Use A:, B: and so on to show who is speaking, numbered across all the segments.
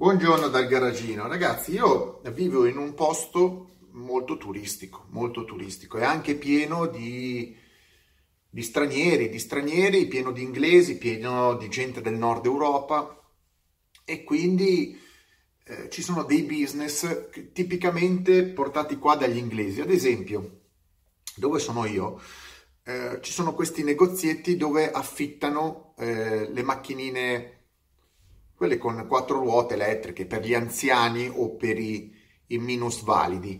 A: Buongiorno dal garagino. Ragazzi, io vivo in un posto molto turistico, molto turistico e anche pieno di, di stranieri, di stranieri, pieno di inglesi, pieno di gente del nord Europa e quindi eh, ci sono dei business tipicamente portati qua dagli inglesi. Ad esempio, dove sono io, eh, ci sono questi negozietti dove affittano eh, le macchinine quelle con quattro ruote elettriche per gli anziani o per i, i minusvalidi.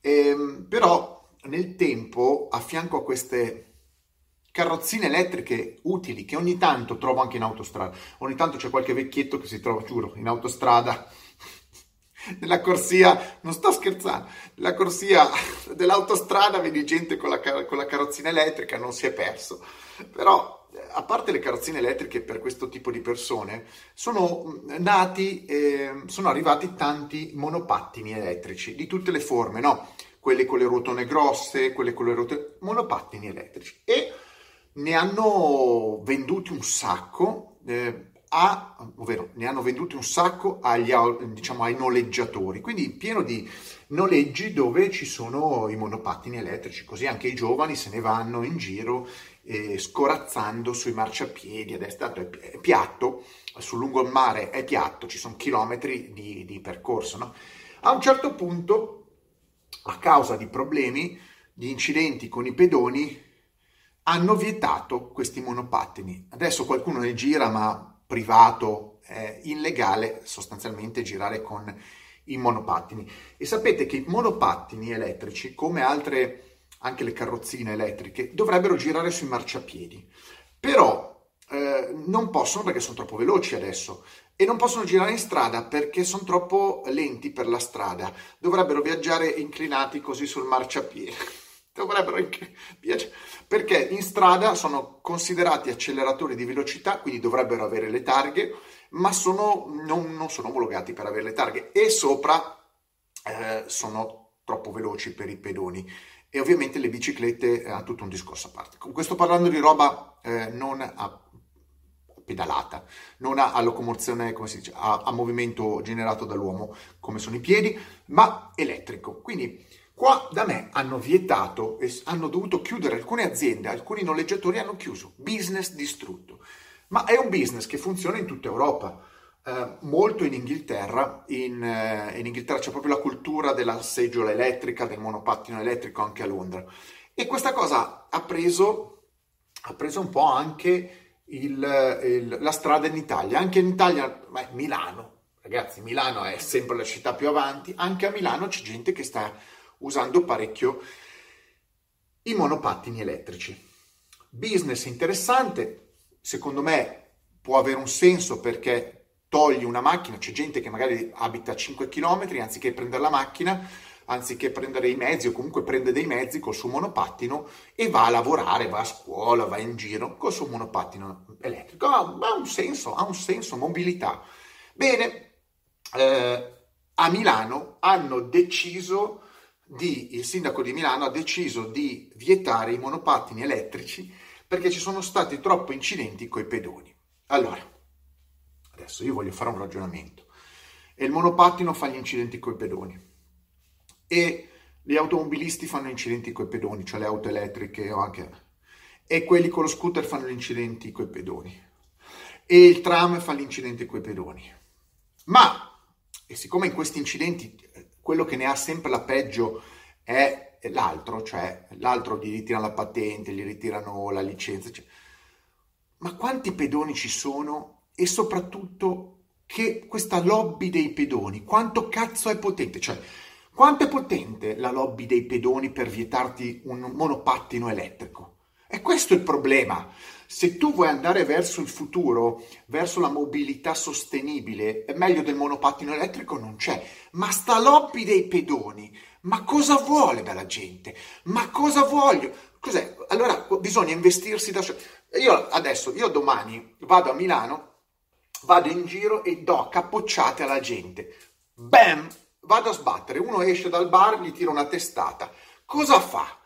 A: Ehm, però nel tempo, a fianco a queste carrozzine elettriche utili che ogni tanto trovo anche in autostrada, ogni tanto c'è qualche vecchietto che si trova, giuro, in autostrada nella corsia, non sto scherzando, nella corsia dell'autostrada vedi gente con la, con la carrozzina elettrica, non si è perso. Però a parte le carrozzine elettriche per questo tipo di persone, sono nati, eh, sono arrivati tanti monopattini elettrici di tutte le forme, no? Quelle con le ruotone grosse, quelle con le ruote monopattini elettrici e ne hanno venduti un sacco, eh, a, ovvero ne hanno venduti un sacco agli, diciamo, ai noleggiatori, quindi pieno di noleggi dove ci sono i monopattini elettrici, così anche i giovani se ne vanno in giro eh, scorazzando sui marciapiedi, ed è stato è piatto, sul lungomare è piatto, ci sono chilometri di, di percorso. No? A un certo punto, a causa di problemi, di incidenti con i pedoni, hanno vietato questi monopattini. Adesso qualcuno ne gira, ma privato, è illegale sostanzialmente girare con i monopattini. E sapete che i monopattini elettrici, come altre anche le carrozzine elettriche, dovrebbero girare sui marciapiedi. Però eh, non possono perché sono troppo veloci adesso e non possono girare in strada perché sono troppo lenti per la strada. Dovrebbero viaggiare inclinati così sul marciapiede. Dovrebbero viaggiare perché in strada sono considerati acceleratori di velocità, quindi dovrebbero avere le targhe, ma sono, non, non sono omologati per avere le targhe e sopra eh, sono troppo veloci per i pedoni e ovviamente le biciclette eh, hanno tutto un discorso a parte. Comunque sto parlando di roba eh, non a pedalata, non a, a locomozione, come si dice, a, a, movimento generato dall'uomo, come sono i piedi, ma elettrico. Quindi qua da me hanno vietato e hanno dovuto chiudere alcune aziende, alcuni noleggiatori hanno chiuso, business distrutto. Ma è un business che funziona in tutta Europa eh, molto in Inghilterra. In, eh, in, Inghilterra c'è proprio la cultura della seggiola elettrica, del monopattino elettrico anche a Londra. E questa cosa ha preso, ha preso un po' anche il, il, la strada in Italia. Anche in Italia, beh, Milano, ragazzi, Milano è sempre la città più avanti. Anche a Milano c'è gente che sta usando parecchio i monopattini elettrici. Business interessante, secondo me può avere un senso perché togli una macchina, c'è gente che magari abita a 5 km, anziché prendere la macchina, anziché prendere i mezzi o comunque prende dei mezzi col suo monopattino e va a lavorare, va a scuola, va in giro col suo monopattino elettrico. Ha, ha un senso, ha un senso, mobilità. Bene, eh, a Milano hanno deciso di, il sindaco di Milano ha deciso di vietare i monopattini elettrici perché ci sono stati troppi incidenti con i pedoni. Allora, Adesso io voglio fare un ragionamento. E il monopattino fa gli incidenti coi pedoni. E gli automobilisti fanno incidenti coi pedoni, cioè le auto elettriche o anche... E quelli con lo scooter fanno gli incidenti coi pedoni. E il tram fa gli incidenti coi pedoni. Ma, e siccome in questi incidenti quello che ne ha sempre la peggio è l'altro, cioè l'altro gli ritirano la patente, gli ritirano la licenza. Cioè, ma quanti pedoni ci sono e soprattutto che questa lobby dei pedoni, quanto cazzo è potente, cioè quanto è potente la lobby dei pedoni per vietarti un monopattino elettrico? E questo è il problema. Se tu vuoi andare verso il futuro, verso la mobilità sostenibile, meglio del monopattino elettrico non c'è. Ma sta lobby dei pedoni, ma cosa vuole dalla gente? Ma cosa voglio? Cos'è? Allora bisogna investirsi da solo. Io adesso, io domani vado a Milano vado in giro e do capocciate alla gente. Bam! Vado a sbattere, uno esce dal bar, gli tira una testata. Cosa fa?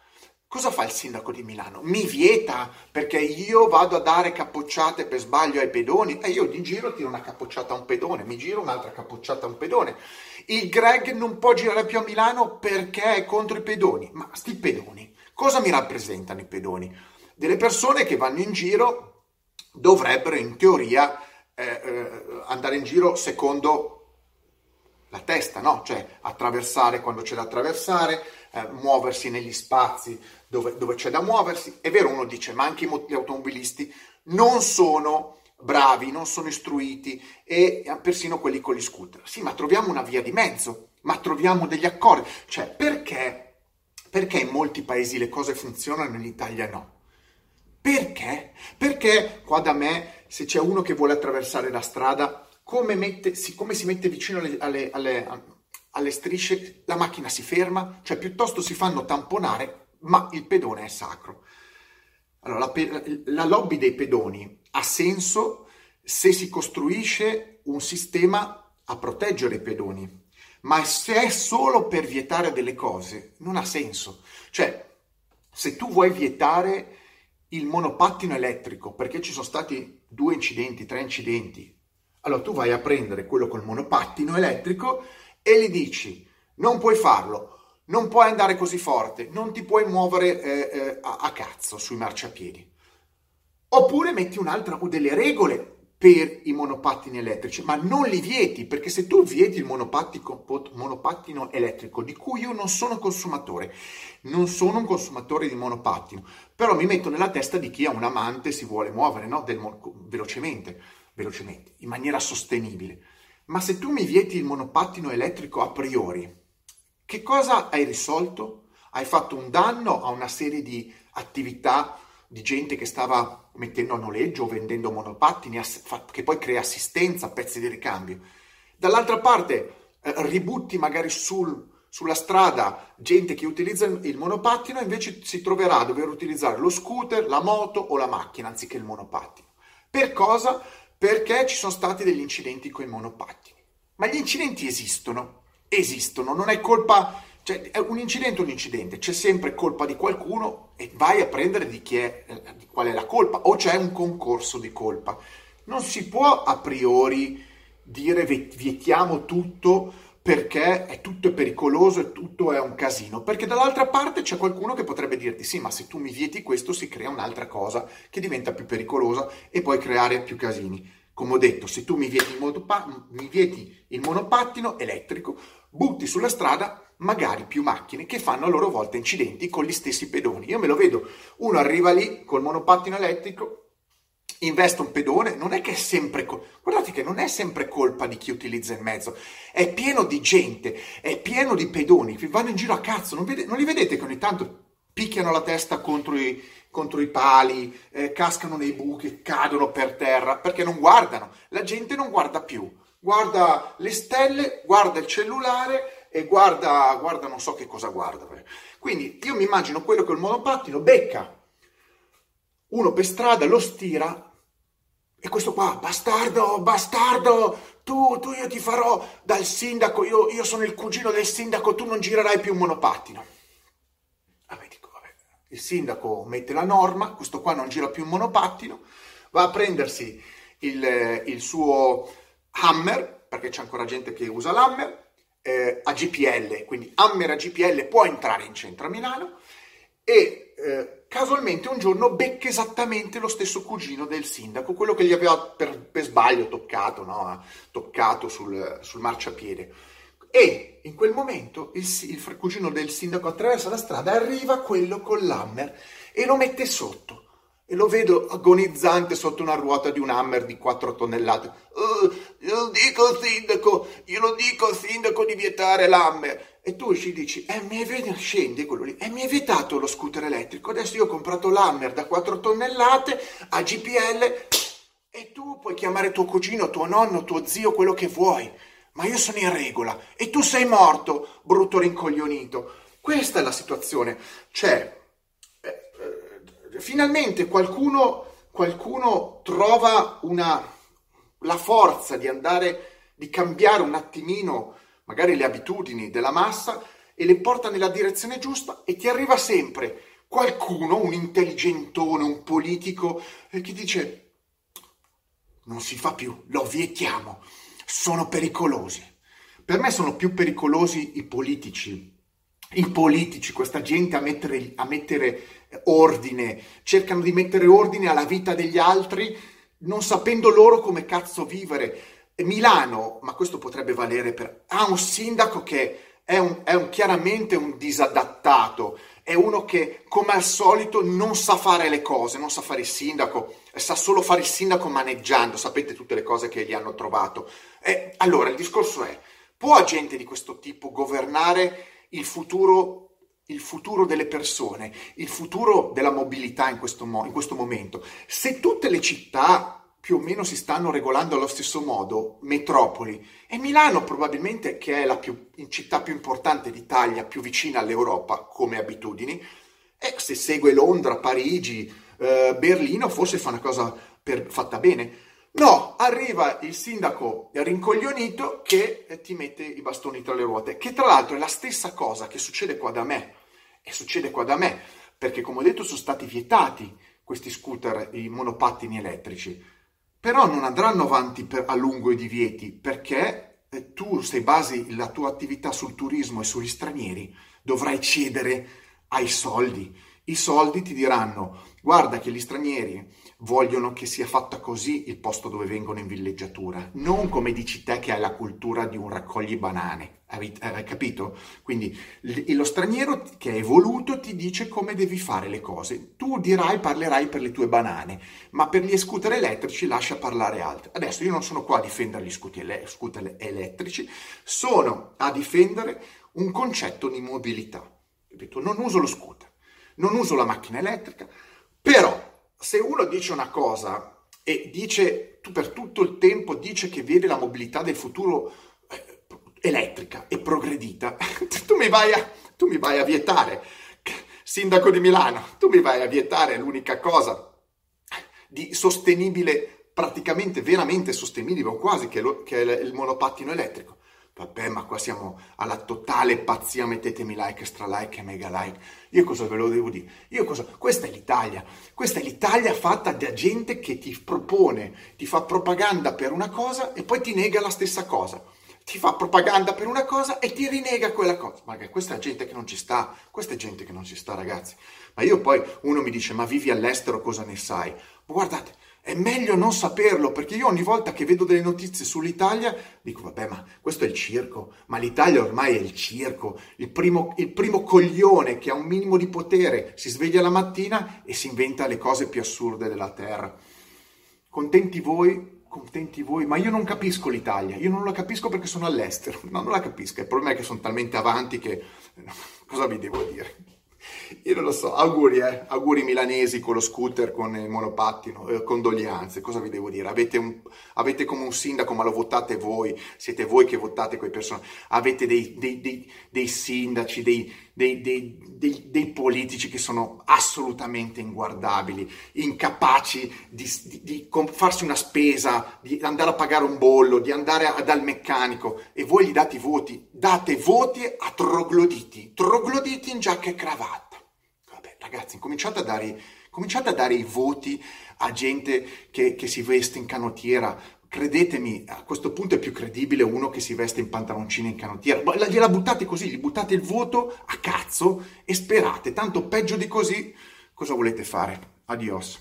A: Cosa fa il sindaco di Milano? Mi vieta perché io vado a dare capocciate per sbaglio ai pedoni e io di giro tiro una capocciata a un pedone, mi giro un'altra capocciata a un pedone. Il Greg non può girare più a Milano perché è contro i pedoni. Ma sti pedoni, cosa mi rappresentano i pedoni? Delle persone che vanno in giro dovrebbero in teoria eh, eh, andare in giro secondo la testa, no? Cioè attraversare quando c'è da attraversare, eh, muoversi negli spazi dove, dove, c'è da muoversi. È vero, uno dice, ma anche gli automobilisti non sono bravi, non sono istruiti e persino quelli con gli scooter. Sì, ma troviamo una via di mezzo, ma troviamo degli accordi. Cioè, perché, perché in molti paesi le cose funzionano e in Italia no? Perché? Perché qua da me, se c'è uno che vuole attraversare la strada, come, mette, come si mette vicino alle, alle, alle, alle strisce, la macchina si ferma, cioè piuttosto si fanno tamponare, ma il pedone è sacro. Allora, la, la lobby dei pedoni ha senso se si costruisce un sistema a proteggere i pedoni, ma se è solo per vietare delle cose, non ha senso. Cioè, se tu vuoi vietare il monopattino elettrico, perché ci sono stati due incidenti, tre incidenti, allora tu vai a prendere quello col monopattino elettrico e gli dici non puoi farlo, non puoi andare così forte, non ti puoi muovere eh, eh, a, a, cazzo sui marciapiedi. Oppure metti un'altra o delle regole per i monopattini elettrici, ma non li vieti, perché se tu vieti il monopattino elettrico, di cui io non sono consumatore, non sono un consumatore di monopattino, però mi metto nella testa di chi ha un amante e si vuole muovere no? Del, velocemente velocemente, in maniera sostenibile. Ma se tu mi vieti il monopattino elettrico a priori, che cosa hai risolto? Hai fatto un danno a una serie di attività di gente che stava mettendo a noleggio o vendendo monopattini, che poi crea assistenza, pezzi di ricambio. Dall'altra parte eh, ributti magari sul, sulla strada gente che utilizza il monopattino, invece si troverà a dover utilizzare lo scooter, la moto o la macchina anziché il monopattino. Per cosa? perché ci sono stati degli incidenti con i monopattini. Ma gli incidenti esistono, esistono, non è colpa, cioè un incidente è un incidente, c'è sempre colpa di qualcuno e vai a prendere di chi è, di qual è la colpa o c'è un concorso di colpa. Non si può a priori dire vietiamo tutto perché è tutto è pericoloso e tutto è un casino, perché dall'altra parte c'è qualcuno che potrebbe dirti sì, ma se tu mi vieti questo si crea un'altra cosa che diventa più pericolosa e puoi creare più casini. Come ho detto, se tu mi vieti il, monopa- mi vieti il monopattino elettrico, butti sulla strada magari più macchine che fanno a loro volta incidenti con gli stessi pedoni. Io me lo vedo, uno arriva lì col monopattino elettrico, investe un pedone, non è che è sempre... Co- Guardate che non è sempre colpa di chi utilizza il mezzo, è pieno di gente, è pieno di pedoni che vanno in giro a cazzo, non, vede- non li vedete che ogni tanto picchiano la testa contro i, contro i pali, eh, cascano nei buchi, cadono per terra, perché non guardano, la gente non guarda più, guarda le stelle, guarda il cellulare e guarda, guarda non so che cosa guarda. Quindi io mi immagino quello col monopattino, becca uno per strada, lo stira e questo qua, bastardo, bastardo, tu, tu io ti farò dal sindaco, io, io sono il cugino del sindaco, tu non girerai più un monopattino. Vabbè, dico, vabbè. Il sindaco mette la norma, questo qua non gira più un monopattino, va a prendersi il, il suo Hammer, perché c'è ancora gente che usa l'Hammer, eh, a GPL, quindi Hammer a GPL può entrare in centro a Milano e eh, casualmente un giorno becca esattamente lo stesso cugino del sindaco, quello che gli aveva per, per sbaglio toccato, no? toccato sul, sul, marciapiede. E in quel momento il, il cugino del sindaco attraversa la strada, arriva quello con l'hammer e lo mette sotto e lo vedo agonizzante sotto una ruota di un hammer di 4 tonnellate. Io dico sindaco, io lo dico al sindaco di vietare l'hammer. E tu ci dici, eh, mi è vietato, scendi quello lì, e mi è vietato lo scooter elettrico, adesso io ho comprato l'hammer da 4 tonnellate a GPL e tu puoi chiamare tuo cugino, tuo nonno, tuo zio, quello che vuoi, ma io sono in regola e tu sei morto, brutto rincoglionito. Questa è la situazione. Cioè, finalmente qualcuno, qualcuno trova una, la forza di andare, di cambiare un attimino magari le abitudini della massa e le porta nella direzione giusta e ti arriva sempre qualcuno, un intelligentone, un politico, eh, che dice non si fa più, lo vietiamo, sono pericolosi. Per me sono più pericolosi i politici, i politici, questa gente a mettere, a mettere ordine, cercano di mettere ordine alla vita degli altri non sapendo loro come cazzo vivere. Milano, ma questo potrebbe valere per... ha un sindaco che è, un, è un, chiaramente un disadattato, è uno che come al solito non sa fare le cose, non sa fare il sindaco, sa solo fare il sindaco maneggiando, sapete tutte le cose che gli hanno trovato. E allora il discorso è, può gente di questo tipo governare il futuro il futuro delle persone, il futuro della mobilità in questo, mo- in questo momento. Se tutte le città più o meno si stanno regolando allo stesso modo, metropoli, e Milano probabilmente, che è la più, città più importante d'Italia, più vicina all'Europa come abitudini, e se segue Londra, Parigi, eh, Berlino, forse fa una cosa per, fatta bene. No, arriva il sindaco rincoglionito che ti mette i bastoni tra le ruote, che tra l'altro è la stessa cosa che succede qua da me. E succede qua da me, perché come ho detto sono stati vietati questi scooter, i monopattini elettrici, però non andranno avanti per, a lungo i divieti, perché eh, tu se basi la tua attività sul turismo e sugli stranieri, dovrai cedere ai soldi. I soldi ti diranno, guarda che gli stranieri vogliono che sia fatta così il posto dove vengono in villeggiatura, non come dici te che hai la cultura di un raccogli banane, hai, capito? Quindi lo straniero che è evoluto ti dice come devi fare le cose, tu dirai, parlerai per le tue banane, ma per gli scooter elettrici lascia parlare altri. Adesso io non sono qua a difendere gli scooter elettrici, sono a difendere un concetto di mobilità, capito? Non uso lo scooter, non uso la macchina elettrica, però se uno dice una cosa e dice, tu per tutto il tempo dice che vede la mobilità del futuro eh, elettrica e progredita, tu mi, vai a, tu mi vai a vietare, sindaco di Milano, tu mi vai a vietare l'unica cosa di sostenibile, praticamente veramente sostenibile o quasi, che, lo, che è il monopattino elettrico. Vabbè, ma qua siamo alla totale pazzia, mettetemi like, extra like e mega like. Io cosa ve lo devo dire? Io cosa... Questa è l'Italia. Questa è l'Italia fatta da gente che ti propone, ti fa propaganda per una cosa e poi ti nega la stessa cosa. Ti fa propaganda per una cosa e ti rinega quella cosa. Ma questa è gente che non ci sta, questa è gente che non ci sta, ragazzi. Ma io poi uno mi dice, ma vivi all'estero, cosa ne sai? Ma guardate, è meglio non saperlo perché io ogni volta che vedo delle notizie sull'Italia dico vabbè ma questo è il circo, ma l'Italia ormai è il circo, il primo, il primo coglione che ha un minimo di potere si sveglia la mattina e si inventa le cose più assurde della terra. Contenti voi, contenti voi, ma io non capisco l'Italia, io non la capisco perché sono all'estero, no, non la capisco, il problema è che sono talmente avanti che cosa vi devo dire? Io non lo so, auguri, eh? auguri milanesi con lo scooter, con il monopattino, eh, condoglianze, cosa vi devo dire? Avete, un, avete, come un sindaco, ma lo votate voi, siete voi che votate quei personaggi, avete dei, dei, dei, dei sindaci, dei, politici che sono assolutamente inguardabili, incapaci di, di, di, farsi una spesa, di andare a pagare un bollo, di andare a, dal meccanico e voi gli date i voti, date voti a trogloditi, trogloditi in giacca e cravatta ragazzi, cominciate a dare, cominciate a dare i voti a gente che, che si veste in canottiera. Credetemi, a questo punto è più credibile uno che si veste in pantaloncini in canottiera. Gliela buttate così, gli buttate il voto a cazzo e sperate. Tanto peggio di così, cosa volete fare? Adios.